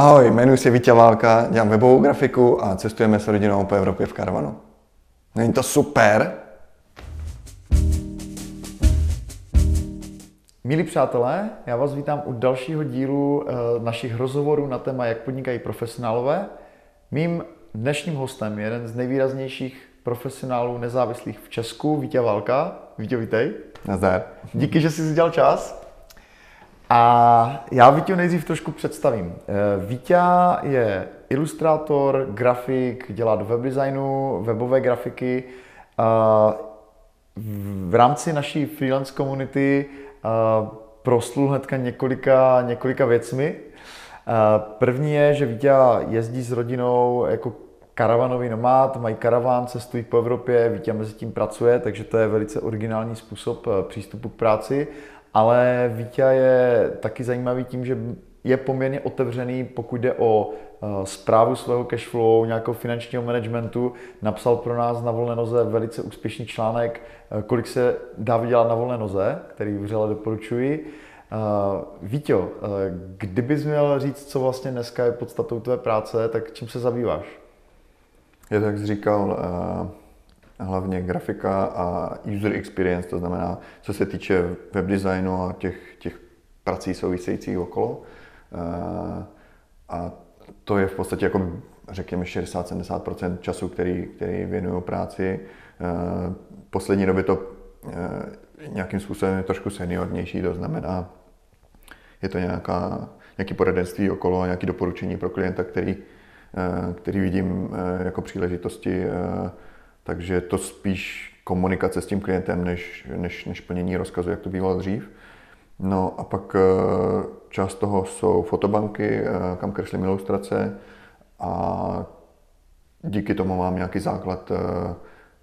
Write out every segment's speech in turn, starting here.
Ahoj, jmenuji se Vítě Válka, dělám webovou grafiku a cestujeme s rodinou po Evropě v karavanu. Není to super? Milí přátelé, já vás vítám u dalšího dílu eh, našich rozhovorů na téma, jak podnikají profesionálové. Mým dnešním hostem je jeden z nejvýraznějších profesionálů nezávislých v Česku, Vítě Válka. Vítě, vítej. Nazdar. Díky, že jsi si dělal čas. A já Vítě nejdřív trošku představím. Eh, Vítě je ilustrátor, grafik, dělá do webdesignu, webové grafiky. V rámci naší freelance komunity proslul hnedka několika, několika věcmi. První je, že Vítě jezdí s rodinou jako karavanový nomád, mají karaván, cestují po Evropě, Vítě mezi tím pracuje, takže to je velice originální způsob eh, přístupu k práci, ale Vítě je taky zajímavý tím, že je poměrně otevřený, pokud jde o zprávu eh, svého cashflow, nějakého finančního managementu. Napsal pro nás na volné noze velice úspěšný článek, eh, kolik se dá vydělat na volné noze, který vřele doporučuji. Víťo, kdybys měl říct, co vlastně dneska je podstatou tvé práce, tak čím se zabýváš? Je tak říkal, eh, hlavně grafika a user experience, to znamená, co se týče webdesignu a těch, těch prací souvisejících okolo. Eh, a to je v podstatě jako řekněme 60-70% času, který, který věnuju práci. Eh, poslední době to nějakým způsobem je trošku seniornější, to znamená, je to nějaká, nějaké poradenství okolo, nějaké doporučení pro klienta, který, Eh, který vidím eh, jako příležitosti, eh, takže to spíš komunikace s tím klientem, než, než, než plnění rozkazu, jak to bývalo dřív. No a pak část toho jsou fotobanky, kam kreslím ilustrace a díky tomu mám nějaký základ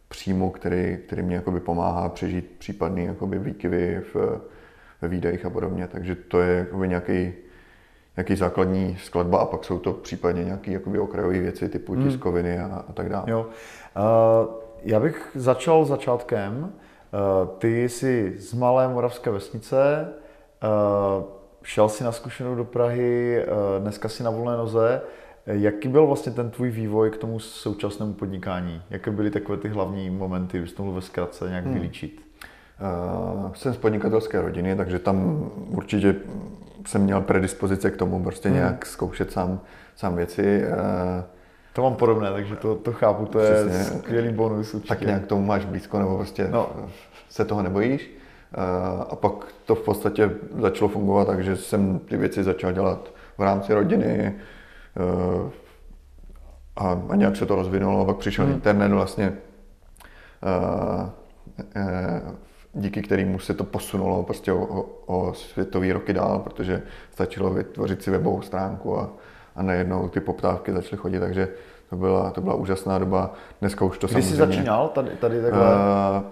příjmu, který, který mě jakoby pomáhá přežít případný výkyvy v, ve výdajích a podobně. Takže to je jakoby nějaký nějaký základní skladba a pak jsou to případně nějaké jakoby okrajové věci typu hmm. tiskoviny a, a tak dále. Jo. Uh, já bych začal začátkem. Uh, ty jsi z malé moravské vesnice, uh, šel si na zkušenou do Prahy, uh, dneska si na volné noze. Jaký byl vlastně ten tvůj vývoj k tomu současnému podnikání? Jaké byly takové ty hlavní momenty, kdybys to mohl ve zkratce nějak hmm. vylíčit? Uh, jsem z podnikatelské rodiny, takže tam určitě jsem měl predispozice k tomu prostě hmm. nějak zkoušet sám, sám věci. Uh, to mám podobné, takže to, to chápu, to Přesně. je skvělý bonus určitě. Tak nějak tomu máš blízko, nebo prostě no. se toho nebojíš. Uh, a pak to v podstatě začalo fungovat, takže jsem ty věci začal dělat v rámci rodiny. A, a nějak se to rozvinulo, a pak přišel hmm. internet vlastně. Díky kterému se to posunulo prostě o, o světový roky dál, protože stačilo vytvořit si webovou stránku a, a najednou ty poptávky začaly chodit, takže to byla, to byla úžasná doba. Dneska už to Kdy samozřejmě... jsi začínal tady, tady takhle? Uh,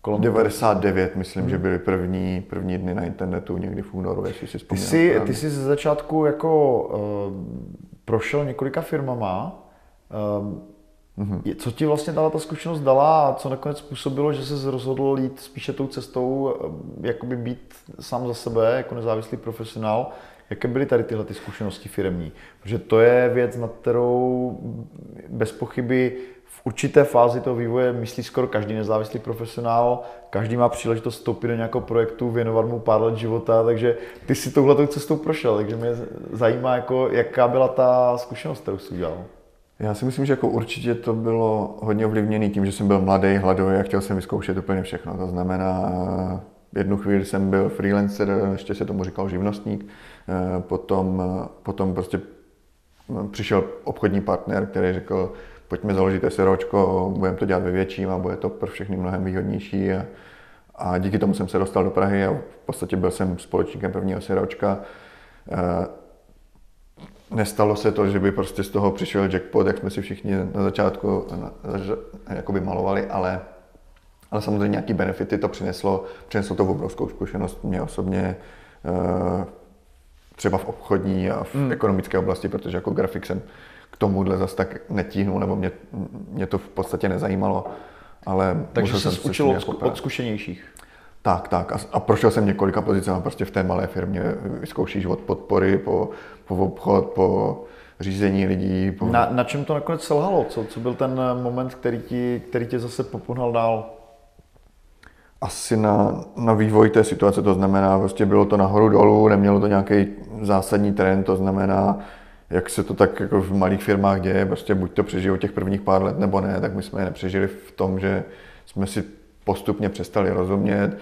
kolem 99, myslím, hmm. že byly první, první dny na internetu někdy v únoru, jestli si vzpomínám. Ty jsi, ty jsi ze začátku jako uh, prošel několika firmama. Uh, Mm-hmm. Co ti vlastně dala ta zkušenost dala a co nakonec způsobilo, že se rozhodl jít spíše tou cestou, eh, jakoby být sám za sebe jako nezávislý profesionál? Jaké byly tady tyhle ty zkušenosti firmní? Protože to je věc, na kterou bez pochyby v určité fázi toho vývoje myslí skoro každý nezávislý profesionál, každý má příležitost vstoupit do nějakého projektu, věnovat mu pár let života, takže ty si touhletou cestou prošel, takže mě zajímá, jako, jaká byla ta zkušenost, kterou jsi udělal. Já si myslím, že jako určitě to bylo hodně ovlivněné tím, že jsem byl mladý, hladový a chtěl jsem vyzkoušet úplně všechno. To znamená, jednu chvíli jsem byl freelancer, ještě se tomu říkal živnostník, potom, potom prostě přišel obchodní partner, který řekl, pojďme založit SROčko, budeme to dělat ve větším a bude to pro všechny mnohem výhodnější. A, a díky tomu jsem se dostal do Prahy a v podstatě byl jsem společníkem prvního SROčka nestalo se to, že by prostě z toho přišel jackpot, jak jsme si všichni na začátku jakoby malovali, ale, ale samozřejmě nějaký benefity to přineslo. Přineslo to v obrovskou zkušenost mě osobně eh, třeba v obchodní a v hmm. ekonomické oblasti, protože jako grafik jsem k tomuhle zase tak netíhnul, nebo mě, mě to v podstatě nezajímalo. Ale Takže se učil od, od zkušenějších? Tak, tak. A, a prošel jsem několika pozicemi prostě v té malé firmě. Vyzkoušíš od podpory po, po obchod, po řízení lidí. Po... Na, na čem to nakonec selhalo? Co, co byl ten moment, který, ti, který tě zase popohnal dál? Asi na, na vývoj té situace, to znamená, prostě bylo to nahoru dolů, nemělo to nějaký zásadní trend, to znamená, jak se to tak jako v malých firmách děje, prostě buď to přežijou těch prvních pár let nebo ne, tak my jsme je nepřežili v tom, že jsme si postupně přestali rozumět,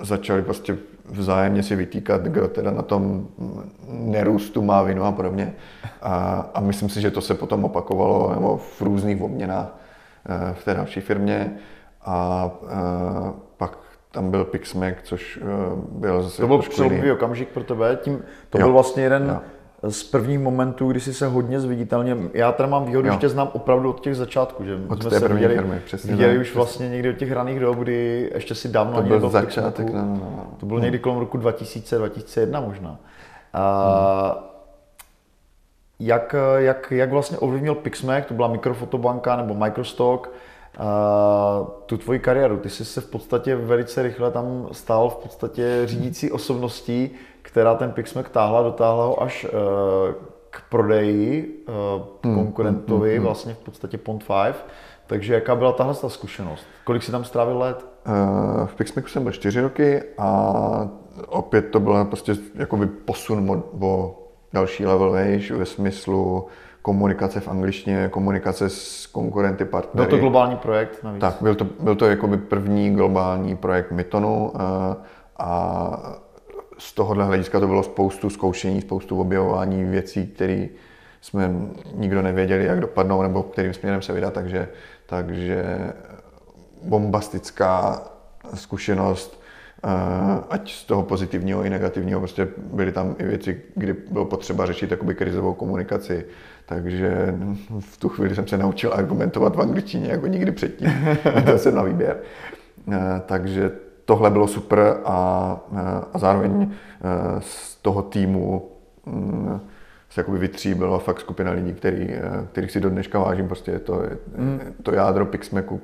začali prostě vzájemně si vytýkat, kdo teda na tom nerůstu má vinu a podobně. A, a myslím si, že to se potom opakovalo nebo v různých obměnách eh, v té další firmě. A, a eh, pak tam byl Pixmac, což eh, byl zase To byl přelomový okamžik pro tebe, tím, to jo. byl vlastně jeden jo z prvních momentů, kdy jsi se hodně zviditelně, já teda mám výhodu, že tě znám opravdu od těch začátků, že od jsme té se viděli, firmy, přesně viděli už vlastně někdy od těch raných dob, kdy ještě si dávno to byl začátek, no, no, no. To bylo někdy kolem roku 2000, 2001 možná. A, hmm. jak, jak, jak vlastně ovlivnil Pixmac, to byla mikrofotobanka nebo Microstock, a tu tvoji kariéru. Ty jsi se v podstatě velice rychle tam stál v podstatě řídící osobností, která ten Pixmac táhla, dotáhla ho až uh, k prodeji uh, konkurentovi, mm, mm, vlastně v podstatě Pont 5. Takže jaká byla tahle ta zkušenost? Kolik si tam strávil let? Uh, v Pixmacu jsem byl čtyři roky a opět to byl prostě jakoby posun o další level vejš ve smyslu komunikace v angličtině, komunikace s konkurenty, partnery. Byl to globální projekt navíc? Tak, byl to, byl to jakoby první globální projekt Mytonu a, a z tohohle hlediska to bylo spoustu zkoušení, spoustu objevování věcí, které jsme nikdo nevěděli, jak dopadnou, nebo kterým směrem se vydat, takže, takže bombastická zkušenost, eh, ať z toho pozitivního i negativního, prostě byly tam i věci, kdy bylo potřeba řešit jakoby krizovou komunikaci, takže v tu chvíli jsem se naučil argumentovat v angličtině jako nikdy předtím, to jsem na výběr. Eh, takže tohle bylo super a, a zároveň eh, z toho týmu mm, se jakoby vytříbila fakt skupina lidí, který, eh, kterých si do dneška vážím. Prostě je to, mm. to jádro Pixmeku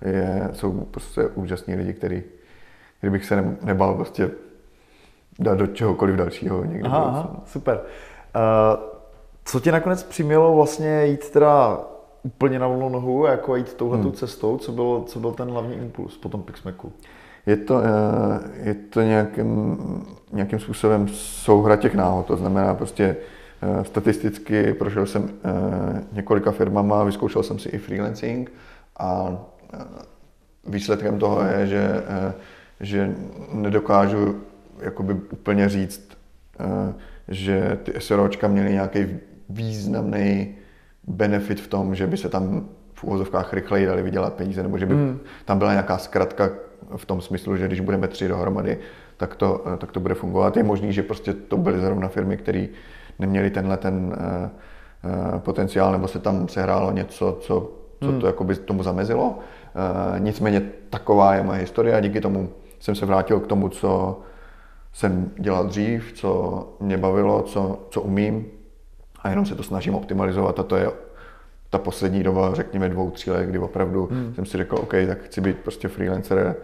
je, jsou prostě úžasní lidi, který, kdybych se ne, nebal prostě dát do čehokoliv dalšího někdy. Aha, aha, super. Uh, co tě nakonec přimělo vlastně jít teda úplně na volnou nohu, jako jít touhletou hmm. cestou? Co byl, co byl ten hlavní impuls po tom Pixmeku? Je to, eh, je to nějakým, nějakým způsobem souhra těch náhod, to znamená prostě eh, statisticky prošel jsem eh, několika firmama, vyzkoušel jsem si i freelancing a výsledkem toho je, že, že nedokážu jakoby úplně říct, že ty SROčka měly nějaký významný benefit v tom, že by se tam v úvozovkách rychleji dali vydělat peníze, nebo že by hmm. tam byla nějaká zkratka v tom smyslu, že když budeme tři dohromady, tak to, tak to bude fungovat. Je možný, že prostě to byly zrovna firmy, které neměly tenhle ten uh, potenciál, nebo se tam sehrálo něco, co, co hmm. to jakoby tomu zamezilo. Nicméně taková je moje historie a díky tomu jsem se vrátil k tomu, co jsem dělal dřív, co mě bavilo, co, co umím a jenom se to snažím optimalizovat a to je ta poslední doba, řekněme dvou, tří let, kdy opravdu hmm. jsem si řekl, OK, tak chci být prostě freelancer,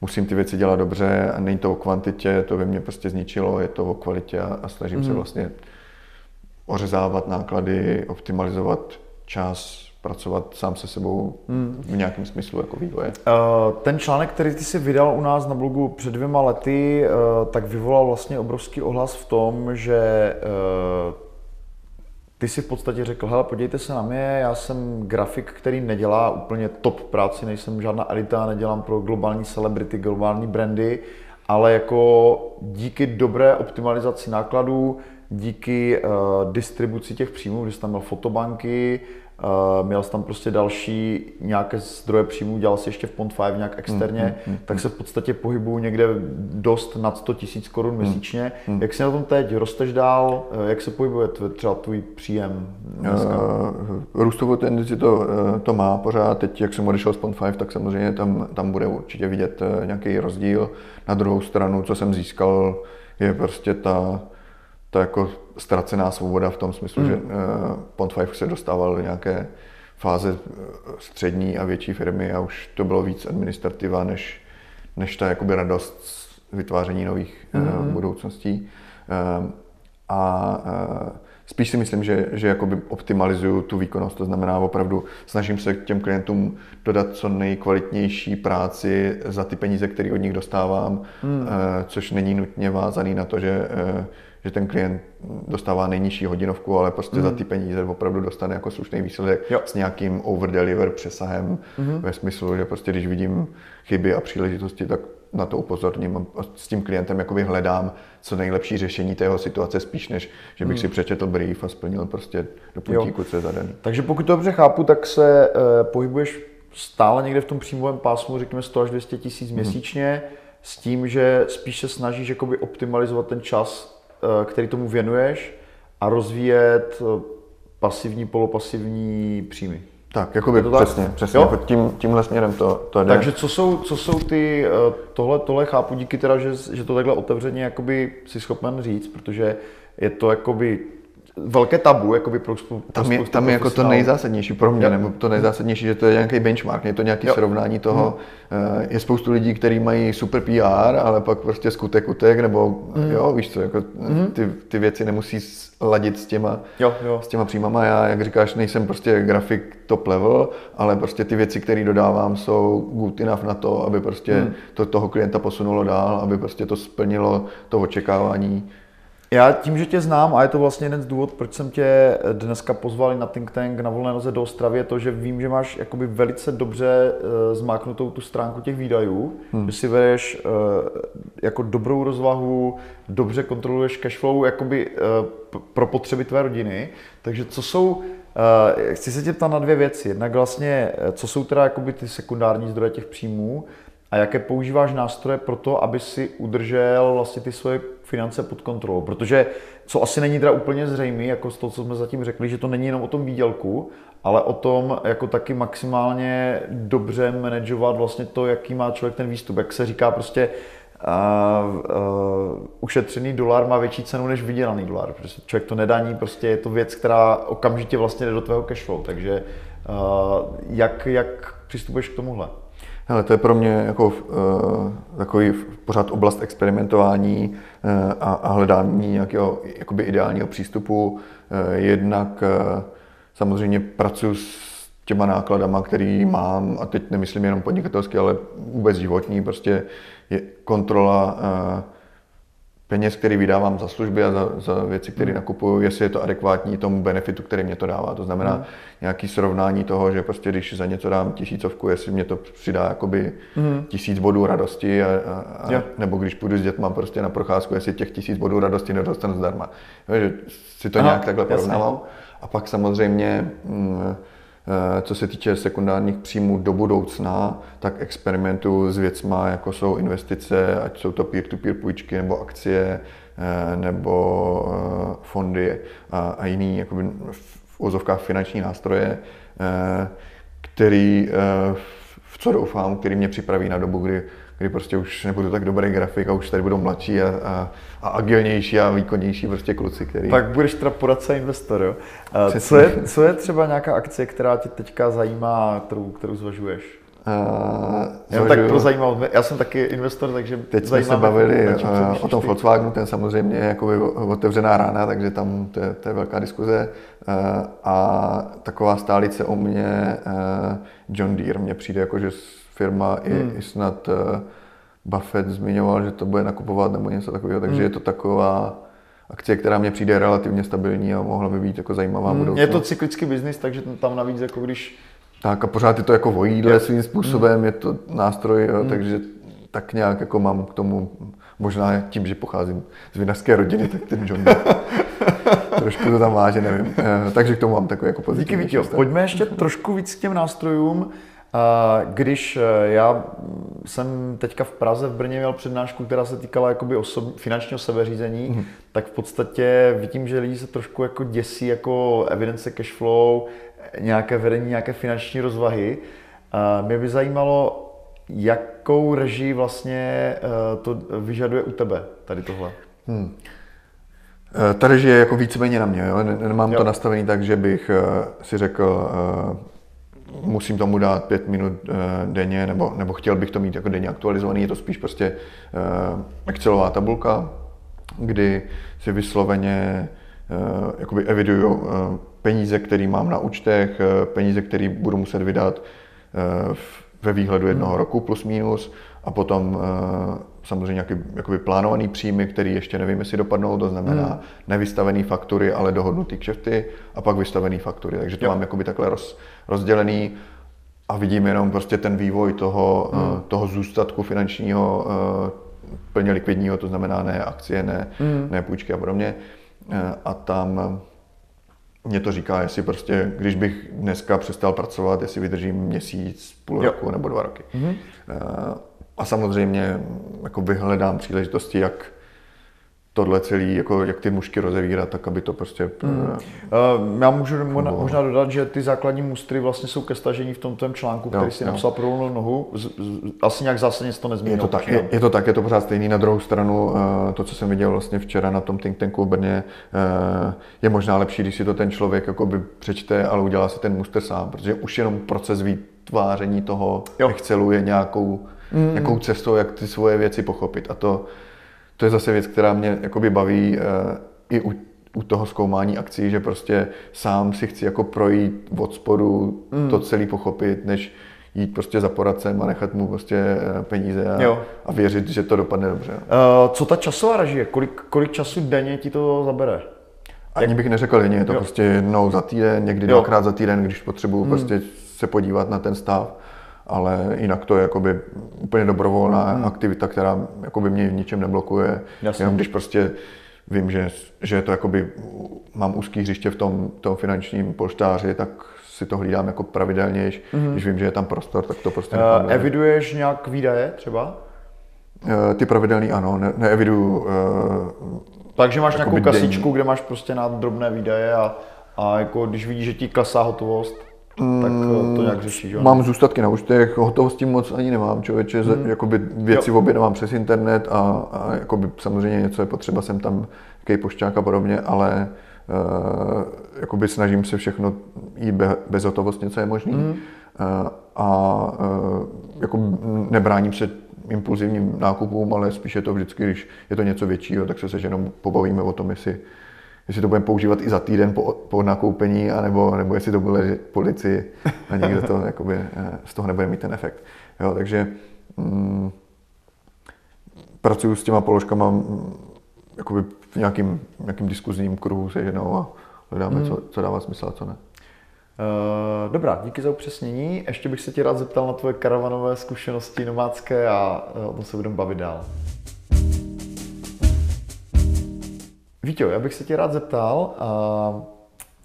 musím ty věci dělat dobře a není to o kvantitě, to by mě prostě zničilo, je to o kvalitě a, a snažím hmm. se vlastně ořezávat náklady, optimalizovat čas, pracovat sám se sebou hmm. v nějakém smyslu jako vývoje. Ten článek, který ty si vydal u nás na blogu před dvěma lety, eh, tak vyvolal vlastně obrovský ohlas v tom, že eh, ty si v podstatě řekl, hele, podívejte se na mě, já jsem grafik, který nedělá úplně top práci, nejsem žádná elita, nedělám pro globální celebrity, globální brandy, ale jako díky dobré optimalizaci nákladů, díky uh, distribuci těch příjmů, když tam měl fotobanky, měl jsi tam prostě další nějaké zdroje příjmů, dělal si ještě v Pont 5 nějak externě, mm, mm, tak se v podstatě pohybuju někde dost nad 100 tisíc korun mm, měsíčně. Mm. Jak jsi na tom teď? Rosteš dál? Eh, jak se pohybuje třeba tvůj příjem dneska? Uh, růstovou tendenci to, uh, to má pořád. Teď, jak jsem odešel z Pont 5, tak samozřejmě tam, tam bude určitě vidět nějaký rozdíl. Na druhou stranu, co jsem získal, je prostě ta ta jako ztracená svoboda v tom smyslu, hmm. že uh, Pont 5 se dostával do nějaké fáze eh, střední a větší firmy a už to bylo víc administrativa než, než ta jakoby radost z vytváření nových mm-hmm. budoucností. A spíš si myslím, že, že jakoby optimalizuju tu výkonnost, to znamená opravdu snažím se těm klientům dodat co nejkvalitnější práci za ty peníze, které od nich dostávám, mm. což není nutně vázaný na to, že že ten klient dostává nejnižší hodinovku, ale prostě mm. za ty peníze opravdu dostane jako slušný výsledek jo. s nějakým over-deliver přesahem mm. ve smyslu, že prostě když vidím chyby a příležitosti, tak na to upozorním a s tím klientem jakoby hledám co nejlepší řešení tého situace spíš, než že bych mm. si přečetl brief a splnil prostě do puntíku, co je zadaný. Takže pokud to dobře chápu, tak se eh, pohybuješ stále někde v tom příjmovém pásmu, řekněme 100 až 200 tisíc mm. měsíčně, s tím, že spíš se snažíš jakoby optimalizovat ten čas který tomu věnuješ a rozvíjet eh, pasivní, polopasivní příjmy. Tak, jakoby to přesně, tak? přesně, jako tím, tímhle směrem to, to jde. Takže co jsou, co jsou ty, eh, tohle, tohle chápu díky teda, že, že to takhle otevřeně jakoby si schopen říct, protože je to jakoby velké tabu jakoby pro, pro Tam je, tam je jako to nejzásadnější pro mě, nebo to nejzásadnější, že to je nějaký benchmark, je to nějaké srovnání toho. Hmm. Je spoustu lidí, kteří mají super PR, ale pak prostě skutek utek, nebo hmm. jo, víš co, jako hmm. ty, ty věci nemusí ladit s těma, jo, jo. s těma příjmama. Já, jak říkáš, nejsem prostě grafik top level, ale prostě ty věci, které dodávám, jsou good enough na to, aby prostě hmm. to toho klienta posunulo dál, aby prostě to splnilo to očekávání já tím, že tě znám, a je to vlastně jeden z důvod, proč jsem tě dneska pozval na Think Tank na volné noze do Ostravy, je to, že vím, že máš jakoby velice dobře uh, zmáknutou tu stránku těch výdajů, hmm. že si vedeš uh, jako dobrou rozvahu, dobře kontroluješ cashflow jakoby uh, pro potřeby tvé rodiny. Takže co jsou, uh, chci se tě ptat na dvě věci. Jednak vlastně, co jsou teda jakoby ty sekundární zdroje těch příjmů, a jaké používáš nástroje pro to, aby si udržel vlastně ty svoje finance pod kontrolou. Protože co asi není teda úplně zřejmé, jako z toho, co jsme zatím řekli, že to není jenom o tom výdělku, ale o tom jako taky maximálně dobře manažovat vlastně to, jaký má člověk ten výstup. Jak se říká prostě, uh, uh, ušetřený dolar má větší cenu než vydělaný dolar, protože člověk to nedaní, prostě je to věc, která okamžitě vlastně jde do tvého cashflow, takže uh, jak, jak přistupuješ k tomuhle? Hele, to je pro mě jako uh, takový pořád oblast experimentování uh, a, a hledání nějakého jakoby ideálního přístupu. Uh, jednak uh, samozřejmě pracuji s těma nákladama, který mám, a teď nemyslím jenom podnikatelské, ale vůbec životní, prostě je kontrola uh, peněz, který vydávám za služby a za, za věci, které hmm. nakupuju, jestli je to adekvátní tomu benefitu, který mě to dává. To znamená hmm. nějaký srovnání toho, že prostě když za něco dám tisícovku, jestli mě to přidá jakoby hmm. tisíc bodů radosti, a, a, a, nebo když půjdu s dětma prostě na procházku, jestli těch tisíc bodů radosti nedostanu zdarma. že si to Aha, nějak takhle porovnávám. A pak samozřejmě mm, co se týče sekundárních příjmů do budoucna, tak experimentu s věcma, jako jsou investice, ať jsou to peer-to-peer půjčky nebo akcie, eh, nebo eh, fondy a, a jiný jakoby v ozovkách finanční nástroje, který, v co doufám, který mě připraví na dobu, kdy kdy prostě už nebudu tak dobrý grafik a už tady budou mladší a, a, a agilnější a výkonnější prostě kluci, který... Pak budeš teda poradce investor, jo? Co je, co je třeba nějaká akcie, která tě teďka zajímá, kterou, kterou zvažuješ? Uh, já tak pro zajímavost, já jsem taky investor, takže Teď jsme se bavili uh, o tom Volkswagenu, ten samozřejmě je jako otevřená rána, takže tam to je, to je velká diskuze. Uh, a taková stálice o mě, uh, John Deere, mně přijde jako, že firma hmm. i, i snad uh, Buffett zmiňoval, že to bude nakupovat nebo něco takového, takže hmm. je to taková akcie, která mě přijde relativně stabilní a mohla by být jako zajímavá hmm. budoucnost. Je to cyklický biznis, takže tam navíc jako když... Tak a pořád je to jako vojídle svým způsobem, hmm. je to nástroj, hmm. takže tak nějak jako mám k tomu, možná tím, že pocházím z vinařské rodiny, tak ten John trošku to tam váže, nevím. Eh, takže k tomu mám takový jako pozitivní Díky, Vítě. Pojďme ještě trošku víc k těm nástrojům. Když eh, já jsem teďka v Praze, v Brně měl přednášku, která se týkala jakoby osob, finančního sebeřízení, mm. tak v podstatě vidím, že lidi se trošku jako děsí jako evidence cash flow, nějaké vedení, nějaké finanční rozvahy. Mě by zajímalo, jakou režii vlastně eh, to vyžaduje u tebe, tady tohle. Hmm. Eh, ta režie je jako víceméně na mě. Jo? Nemám jo. to nastavený tak, že bych si řekl, musím tomu dát pět minut denně, nebo, nebo chtěl bych to mít jako denně aktualizovaný. Je to spíš prostě Excelová tabulka, kdy si vysloveně jakoby eviduju peníze, které mám na účtech, peníze, které budu muset vydat ve výhledu jednoho hmm. roku plus minus a potom samozřejmě nějaký jakoby plánovaný příjmy, který ještě nevím, jestli dopadnou, to znamená hmm. nevystavený faktury, ale dohodnutý kšefty a pak vystavený faktury. Takže to jo. mám jakoby takhle roz, rozdělený a vidím jenom prostě ten vývoj toho, hmm. uh, toho zůstatku finančního uh, plně likvidního, to znamená ne akcie, ne, hmm. ne půjčky a podobně. Uh, a tam mě to říká, jestli prostě, když bych dneska přestal pracovat, jestli vydržím měsíc, půl jo. roku nebo dva roky. hmm a samozřejmě jako vyhledám příležitosti, jak tohle celý, jako jak ty mušky rozevírat, tak aby to prostě... Hmm. Uh, já můžu možná, možná dodat, že ty základní mustry vlastně jsou ke stažení v tom tvém článku, který jo, si jo. napsal pro nohu. Z, z, asi nějak zásadně to nezměnilo. Je to, tak, je, je, to tak, je to pořád stejný. Na druhou stranu, uh, to, co jsem viděl vlastně včera na tom think tanku v Brně, je možná lepší, když si to ten člověk jakoby přečte, ale udělá si ten muster sám, protože už jenom proces vytváření toho jo. Excelu je nějakou mm. nějakou cestou, jak ty svoje věci pochopit. A to, to je zase věc, která mě jakoby baví uh, i u, u toho zkoumání akcí, že prostě sám si chci jako projít od spodu mm. to celý pochopit, než jít prostě za poradcem a nechat mu prostě eh, peníze a, a věřit, že to dopadne dobře. Uh, co ta časová režie? Kolik, kolik času denně ti to zabere? Ani bych neřekl denně, je to jo. prostě jednou za týden, někdy jo. dvakrát za týden, když potřebuju hmm. prostě se podívat na ten stav ale jinak to je jakoby úplně dobrovolná hmm. aktivita, která jakoby mě v ničem neblokuje. Jasně. Jenom když prostě vím, že, že to jakoby mám úzký hřiště v tom, tom finančním polštáři, tak si to hlídám jako pravidelnější. Mm-hmm. Když vím, že je tam prostor, tak to prostě uh, Eviduješ nějak výdaje třeba? Uh, ty pravidelný ano, ne, neeviduju. Uh, Takže máš nějakou kasičku, denní. kde máš prostě na drobné výdaje a, a jako když vidíš, že ti klesá hotovost, tak to nějak řešíš, jo? Mám zůstatky na účtech, hotovosti moc ani nemám, člověče, hmm. jakoby věci jo. objednávám přes internet a, a jakoby samozřejmě něco je potřeba, jsem tam jaký pošťák a podobně, ale uh, jakoby snažím se všechno jít be, bez hotovosti, co je možné. Hmm. Uh, a uh, jako nebráním se impulzivním nákupům, ale spíš je to vždycky, když je to něco většího, tak se se jenom pobavíme o tom, jestli jestli to budeme používat i za týden po, po nakoupení, anebo, nebo jestli to bude policii a někdo to jakoby, eh, z toho nebude mít ten efekt. Jo, takže mm, pracuji s těma položkama mm, jakoby v nějakým, nějakým diskuzním kruhu se ženou a hledáme, hmm. co, co dává smysl a co ne. Uh, dobrá, díky za upřesnění. Ještě bych se tě rád zeptal na tvoje karavanové zkušenosti nomádské a o tom se budeme bavit dál. Vítě, já bych se tě rád zeptal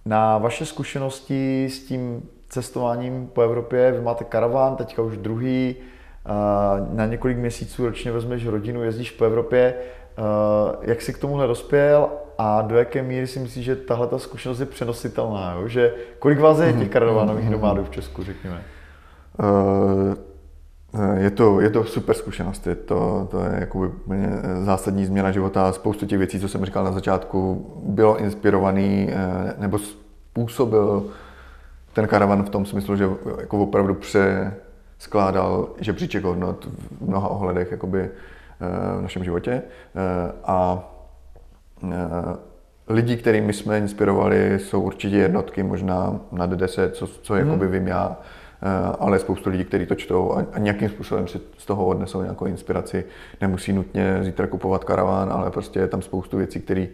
na vaše zkušenosti s tím cestováním po Evropě. Vy máte karavan, teďka už druhý, na několik měsíců ročně vezmeš rodinu, jezdíš po Evropě. Jak jsi k tomuhle dospěl a do jaké míry si myslíš, že tahle ta zkušenost je přenositelná? Jo? Že kolik vás je těch mhm. karavanových mhm. nomádů v Česku, řekněme? Uh... Je to, je to super zkušenost, je to, to je jako zásadní změna života. Spoustu těch věcí, co jsem říkal na začátku, bylo inspirovaný eh, nebo způsobil ten karavan v tom smyslu, že jako opravdu přeskládal žebříček hodnot v mnoha ohledech jakoby, eh, v našem životě. Eh, a lidi, kterými jsme inspirovali, jsou určitě jednotky, možná nad 10, co, co hmm. jakoby vím já ale spoustu lidí, kteří to čtou a, a nějakým způsobem si z toho odnesou nějakou inspiraci. Nemusí nutně zítra kupovat karaván, ale prostě je tam spoustu věcí, které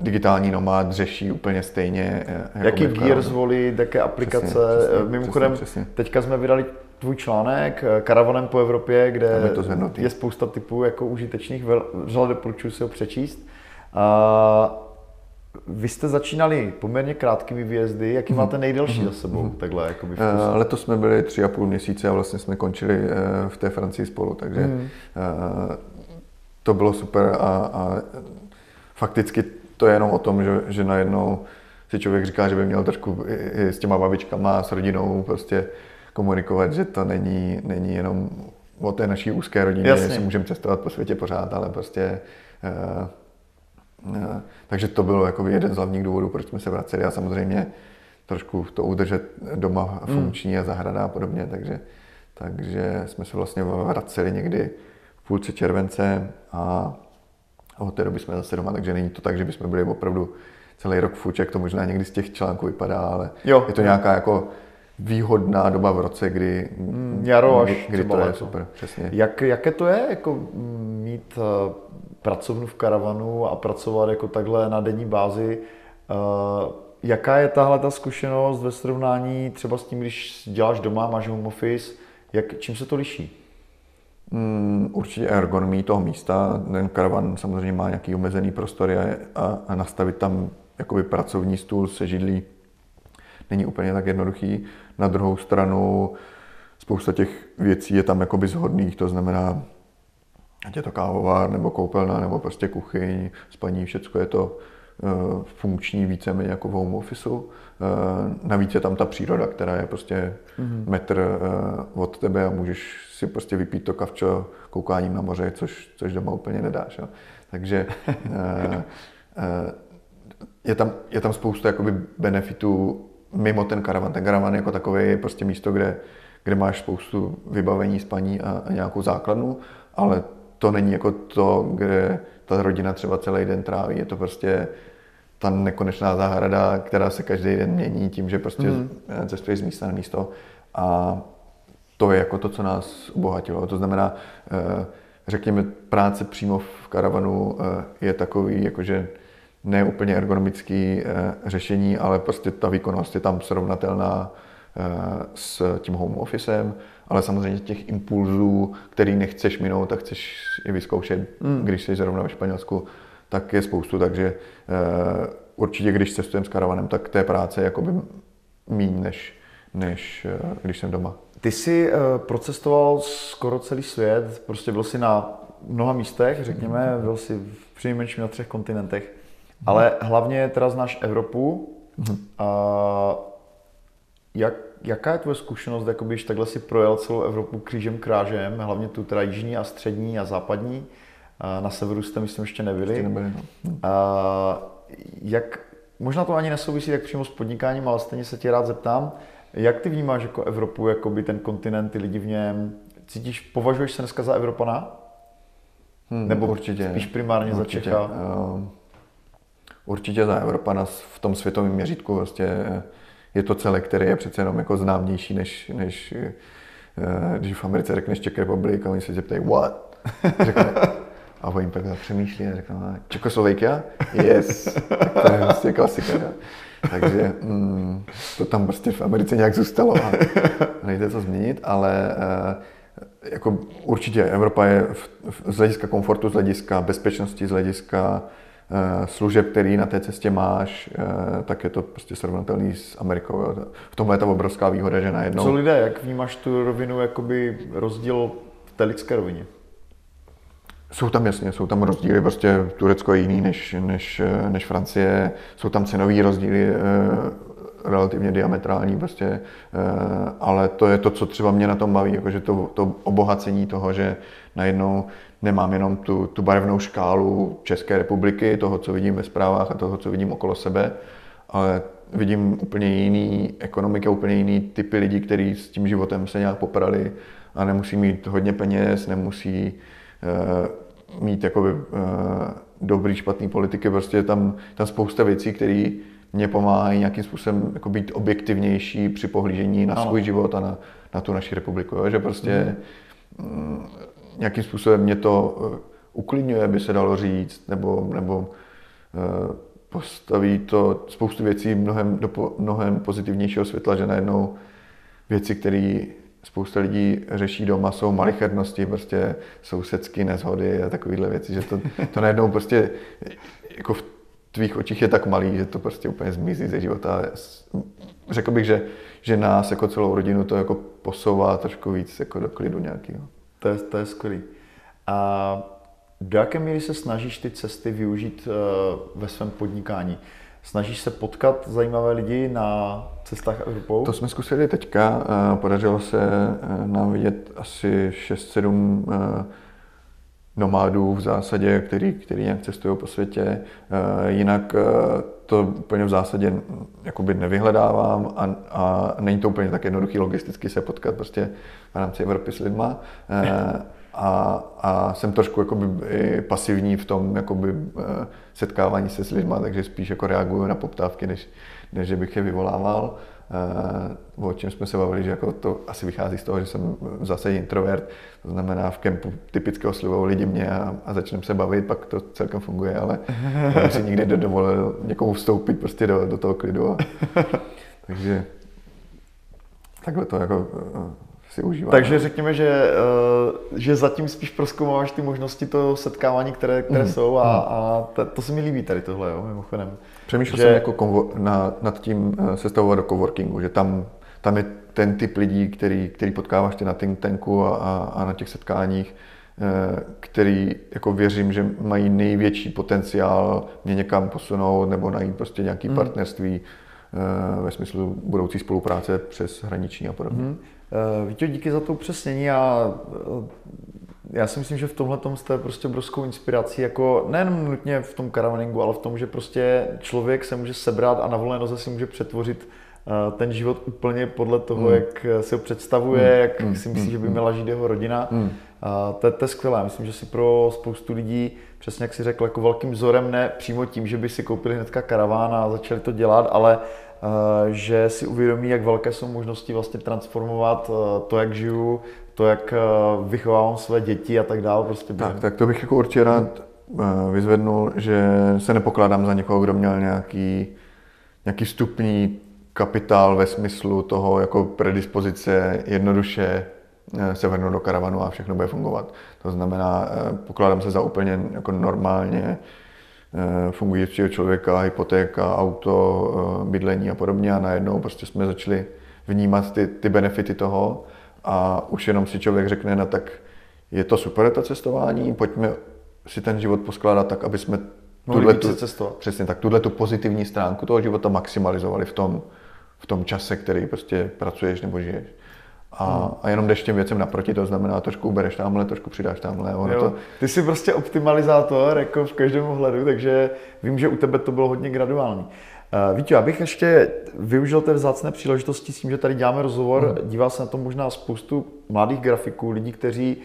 digitální nomád řeší úplně stejně. Eh, jako Jaký gear zvolit, jaké aplikace. Přesně, přesně, Mimochodem, přesně, přesně. teďka jsme vydali tvůj článek eh, Karavanem po Evropě, kde je spousta typů jako užitečných, vřele doporučuji si ho přečíst. A vy jste začínali poměrně krátkými výjezdy. Jaký máte mhm. nejdelší za sebou? Mm-hmm. Takhle, jakoby uh, letos jsme byli tři a půl měsíce a vlastně jsme končili uh, v té Francii spolu, takže mm. uh, to bylo super a, a fakticky to je jenom o tom, že, že najednou si člověk říká, že by měl trošku i, i s těma babičkama, s rodinou prostě komunikovat, že to není, není jenom o té naší úzké rodině, Jasně. že si můžeme cestovat po světě pořád, ale prostě takže to bylo jako jeden z hlavních důvodů, proč jsme se vraceli a samozřejmě trošku to udržet doma funkční a zahrada a podobně, takže, takže jsme se vlastně vraceli někdy v půlce července a od té doby jsme zase doma, takže není to tak, že bychom byli opravdu celý rok fuč, jak to možná někdy z těch článků vypadá, ale jo, je to nějaká jako výhodná doba v roce, kdy, mm, jaro až kdy, to je super. Přesně. Jak, jaké to je jako mm, mít uh, pracovnu v karavanu a pracovat jako takhle na denní bázi? Uh, jaká je tahle ta zkušenost ve srovnání třeba s tím, když děláš doma, máš home office, jak, čím se to liší? Mm, určitě ergonomii toho místa. Ten karavan samozřejmě má nějaký omezený prostor a, a, a nastavit tam jakoby pracovní stůl se židlí není úplně tak jednoduchý. Na druhou stranu spousta těch věcí je tam jakoby zhodných, to znamená, ať je to kávovár, nebo koupelna, nebo prostě kuchyň, spaní, všechno je to uh, funkční víceméně jako v home officeu. Uh, navíc je tam ta příroda, která je prostě mm-hmm. metr uh, od tebe a můžeš si prostě vypít to kavčo koukáním na moře, což, což doma úplně nedáš. Jo. Takže je, tam, je tam spousta jakoby benefitů mimo ten karavan. Ten karavan jako takový je prostě místo, kde, kde máš spoustu vybavení, spaní a, a nějakou základnu, ale to není jako to, kde ta rodina třeba celý den tráví. Je to prostě ta nekonečná zahrada, která se každý den mění tím, že prostě mm. cestuješ z místa na místo. A to je jako to, co nás obohatilo. To znamená, eh, řekněme, práce přímo v karavanu eh, je takový, jakože ne úplně ergonomický eh, řešení, ale prostě ta výkonnost je tam srovnatelná eh, s tím home officem, ale samozřejmě těch impulzů, který nechceš minout a chceš je vyzkoušet, mm. když jsi zrovna ve Španělsku, tak je spoustu, takže eh, určitě, když cestujeme s karavanem, tak té práce je jakoby míň, než, než když jsem doma. Ty jsi procestoval skoro celý svět, prostě byl jsi na mnoha místech, řekněme, byl jsi v přinejmenším na třech kontinentech. Ale hlavně teda znáš Evropu. Mm-hmm. A jak, jaká je tvoje zkušenost, jako když takhle si projel celou Evropu křížem krážem, hlavně tu teda jižní a střední a západní. A na severu jste, myslím, ještě nebyli. Ještě nebyli no. Hm. A jak, možná to ani nesouvisí tak přímo s podnikáním, ale stejně se tě rád zeptám, jak ty vnímáš jako Evropu, jako by ten kontinent, ty lidi v něm? Cítíš, považuješ se dneska za Evropana? Hmm, Nebo určitě, spíš primárně určitě. za Čecha? Uh, určitě za Evropana v tom světovém měřítku prostě je to celé, který je přece jenom jako známější, než, než eh, když v Americe řekneš Czech Republic a oni se zeptají what? Řekne, a oni pak přemýšlí a řeknou, Čekoslovakia? Yes. to je prostě klasika. Ne? Takže mm, to tam prostě v Americe nějak zůstalo a nejde to změnit, ale uh, jako určitě Evropa je v, v, z hlediska komfortu, z hlediska bezpečnosti, z hlediska Eh, služeb, který na té cestě máš, eh, tak je to prostě srovnatelný s Amerikou. V tomhle je ta obrovská výhoda, že najednou... Co lidé, jak vnímáš tu rovinu, jakoby rozdíl v té lidské rovině? Jsou tam jasně, jsou tam rozdíly, prostě Turecko je jiný než, než, než Francie, jsou tam cenové rozdíly eh, relativně diametrální, prostě, ale to je to, co třeba mě na tom baví, jakože to, to obohacení toho, že najednou nemám jenom tu, tu barevnou škálu České republiky, toho, co vidím ve zprávách a toho, co vidím okolo sebe, ale vidím úplně jiný ekonomiky, úplně jiný typy lidí, kteří s tím životem se nějak poprali a nemusí mít hodně peněz, nemusí uh, mít jakoby, uh, dobrý, špatný politiky, prostě tam, tam spousta věcí, které mě pomáhají nějakým způsobem jako být objektivnější při pohlížení na svůj život a na, na tu naši republiku. Jo? Že prostě mm nějakým způsobem mě to eh, uklidňuje, by se dalo říct, nebo, nebo eh, postaví to spoustu věcí mnohem, do mnohem pozitivnějšího světla, že najednou věci, které spousta lidí řeší doma, jsou malichernosti, prostě sousedské nezhody a takovéhle věci, že to, to najednou prostě jako v tvých očích je tak malý, že to prostě úplně zmizí ze života. Řekl bych, že, že nás jako celou rodinu to jako posouvá trošku víc jako do klidu nějakého. To je, to je skvělý. A do jaké míry se snažíš ty cesty využít uh, ve svém podnikání? Snažíš se potkat zajímavé lidi na cestách Evropou? To jsme zkusili teďka. Eh, podařilo se eh, nám vidět asi 6-7 nomádů v zásadě, který, který nějak cestují po světě. Jinak to úplně v zásadě jakoby nevyhledávám a, a není to úplně tak jednoduchý logisticky se potkat prostě v rámci Evropy s lidma. Eh, a, a jsem trošku jakoby pasivní v tom jakoby, setkávání se s lidma, takže spíš jako reaguju na poptávky, než, než bych je vyvolával. Uh, o čem jsme se bavili, že jako to asi vychází z toho, že jsem zase introvert, to znamená v kempu typicky oslivují lidi mě a, a začneme se bavit, pak to celkem funguje, ale já si nikdy dovolil někomu vstoupit prostě do, do toho klidu. A, takže takhle to jako uh, si užívám. Takže řekněme, že, uh, že zatím spíš proskoumáváš ty možnosti toho setkávání, které, které mm. jsou a, mhm. a to, to se mi líbí tady tohle, jo, mimochodem. Přemýšlel že... jsem jako konvo- na, nad tím eh, sestavovat do coworkingu, že tam, tam je ten typ lidí, který, který potkáváš ty na think tanku a, a, a na těch setkáních, eh, který jako věřím, že mají největší potenciál mě někam posunout nebo najít prostě nějaký mm. partnerství eh, ve smyslu budoucí spolupráce přes hraniční a podobně. Mm. Víte, díky za to upřesnění a já si myslím, že v tomhle tom jste prostě obrovskou inspirací, jako nejen nutně v tom karavaningu, ale v tom, že prostě člověk se může sebrat a na volné noze si může přetvořit eh, ten život úplně podle toho, mm. jak si ho představuje, mm. jak mm. si myslí, že by hmm. měla žít jeho rodina. Mm. A to, to je skvělé. Myslím, že si pro spoustu lidí, přesně jak si řekl, jako velkým vzorem ne přímo tím, že by si koupili hnedka karaván a začali to dělat, ale že si uvědomí, jak velké jsou možnosti vlastně transformovat uh, to, jak žiju, to, jak eh, vychovávám své děti a tak dále. Prostě tak, tak to bych jako určitě rád eh, vyzvednul, že se nepokládám za někoho, kdo měl nějaký, nějaký vstupní kapitál ve smyslu toho jako predispozice jednoduše eh, se vrhnout do karavanu a všechno bude fungovat. To znamená, pokládám se za úplně jako normálně fungujícího člověka, hypotéka, auto, bydlení a podobně a najednou prostě jsme začali vnímat ty, ty benefity toho a už jenom si člověk řekne, no tak je to super to cestování, pojďme si ten život poskládat tak, aby jsme tuhle tu. Přesně tak, tuhle tu pozitivní stránku toho života maximalizovali v tom, v tom čase, který prostě pracuješ nebo žiješ. A, a jenom jdeš těm věcem naproti, to znamená, trošku ubereš tamhle, trošku přidáš tamhle. Ono jo, to... Ty jsi prostě optimalizátor jako v každém ohledu, takže vím, že u tebe to bylo hodně graduální. Uh, Víte, já bych ještě využil té vzácné příležitosti s tím, že tady děláme rozhovor, hmm. dívá se na to možná spoustu mladých grafiků, lidí, kteří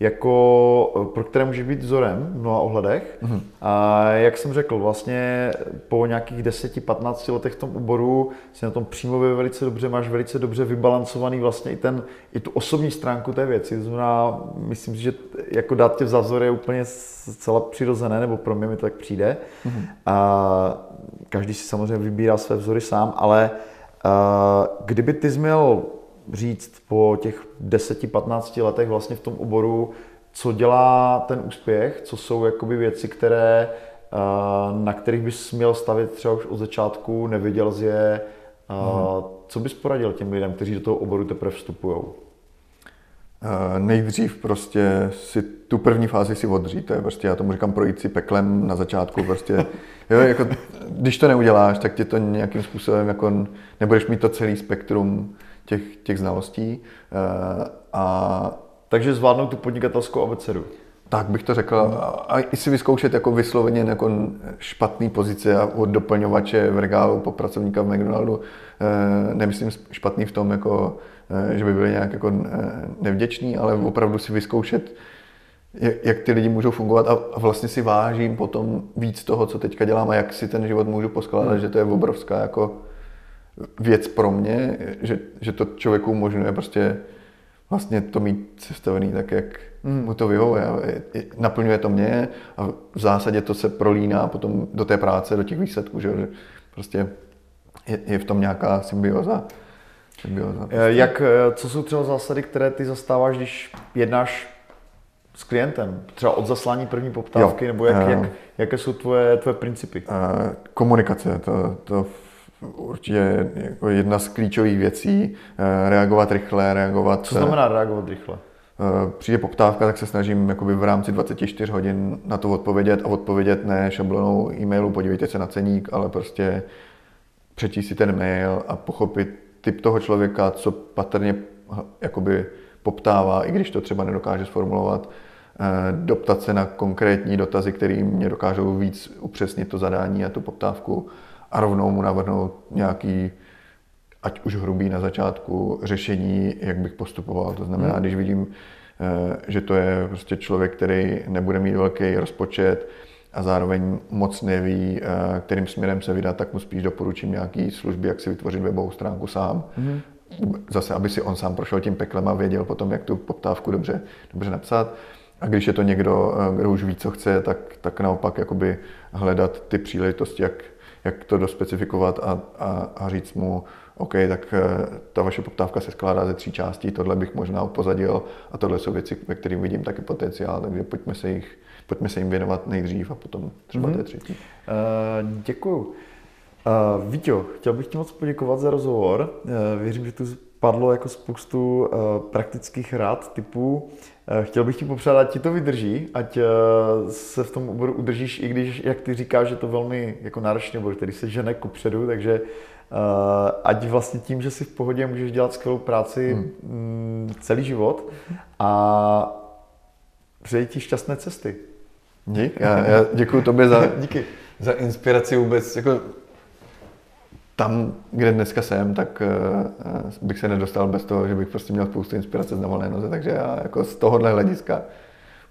jako, eh, pro které může být vzorem v mnoha ohledech. Mm. A jak jsem řekl, vlastně po nějakých 10-15 letech v tom oboru si na tom přímo velice dobře, máš velice dobře vybalancovaný vlastně i, ten, i tu osobní stránku té věci. To znamená, myslím si, že jako dát tě vzor je úplně zcela přirozené, nebo pro mě mi to tak přijde. Mm. A každý si samozřejmě vybírá své vzory sám, ale uh, kdyby ty jsi měl říct po těch 10-15 letech vlastně v tom oboru, co dělá ten úspěch, co jsou jakoby věci, které, eh, na kterých bys měl stavit třeba už od začátku, neviděl jsi je, hmm. co bys poradil těm lidem, kteří do toho oboru teprve vstupují? Uh, nejdřív prostě si tu první fázi si odřít, to je prostě, já tomu říkám projít si peklem na začátku, prostě, jo, jako, když to neuděláš, tak tě to nějakým způsobem, jako, nebudeš mít to celý spektrum těch, těch znalostí. Uh, a takže zvládnout tu podnikatelskou abecedu. Tak bych to řekl. A i si vyzkoušet jako vysloveně jako špatný pozice a od doplňovače v regálu po pracovníka v McDonaldu. Eh, nemyslím špatný v tom, jako, eh, že by byli nějak jako nevděční, ale opravdu si vyzkoušet, jak ty lidi můžou fungovat a vlastně si vážím potom víc toho, co teďka dělám a jak si ten život můžu poskládat, hmm. že to je obrovská jako věc pro mě, že, že to člověku umožňuje prostě vlastně to mít sestavený tak, jak mm. mu to vyhovuje. Naplňuje to mě a v zásadě to se prolíná potom do té práce, do těch výsledků, že prostě je, je v tom nějaká symbioza. symbioza prostě. Jak, eh, co jsou třeba zásady, které ty zastáváš, když jednáš s klientem? Třeba od zaslání první poptávky, jo. nebo jak, uh, jak, jaké jsou tvoje, tvoje principy? Komunikace, to, to určitě jako jedna z klíčových věcí, eh, reagovat rychle, reagovat... Co znamená reagovat rychle? Eh, přijde poptávka, tak se snažím jakoby v rámci 24 hodin na to odpovědět a odpovědět ne šablonou e-mailu, podívejte se na ceník, ale prostě přečíst si ten mail a pochopit typ toho člověka, co patrně jakoby poptává, i když to třeba nedokáže sformulovat, eh, doptat se na konkrétní dotazy, které mě dokážou víc upřesnit to zadání a tu poptávku a rovnou mu navrhnout nějaký, ať už hrubý na začátku, řešení, jak bych postupoval. To znamená, hmm. když vidím, eh, že to je prostě člověk, který nebude mít velký rozpočet a zároveň moc neví, eh, kterým směrem se vydat, tak mu spíš doporučím nějaký služby, jak si vytvořit webovou stránku sám. Hmm. Zase, aby si on sám prošel tím peklem a věděl potom, jak tu poptávku dobře, dobře napsat. A když je to někdo, eh, kdo už ví, co chce, tak, tak naopak jakoby hledat ty příležitosti, jak, jak to dospecifikovat a, a, a říct mu, OK, tak eh, ta vaše poptávka se skládá ze tří částí, tohle bych možná upozadil a tohle jsou věci, ve kterých vidím taky potenciál, takže pojďme se, jich, pojďme se jim věnovat nejdřív a potom třeba mm-hmm. té třetí. Uh, děkuju. Uh, Víťo, chtěl bych ti moc poděkovat za rozhovor. Uh, věřím, že tu padlo jako spoustu uh, praktických rád typů. Uh, chtěl bych ti popřát, ať ti to vydrží, ať uh, se v tom oboru udržíš, i když, jak ty říkáš, že to velmi jako náročný obor, který se žene kupředu, takže ať vlastně tím, že si v pohodě můžeš dělat skvělou práci hmm. Mm, celý život a přeji ti šťastné cesty. Dík, já, já děkuji tobě za, Díky. za inspiraci vůbec. Jako tam, kde dneska jsem, tak uh, bych se nedostal bez toho, že bych prostě měl spoustu inspirace z volné noze, takže já jako z tohohle hlediska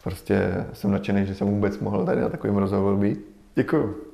prostě jsem nadšený, že jsem vůbec mohl tady na takovým rozhovoru být. Děkuju.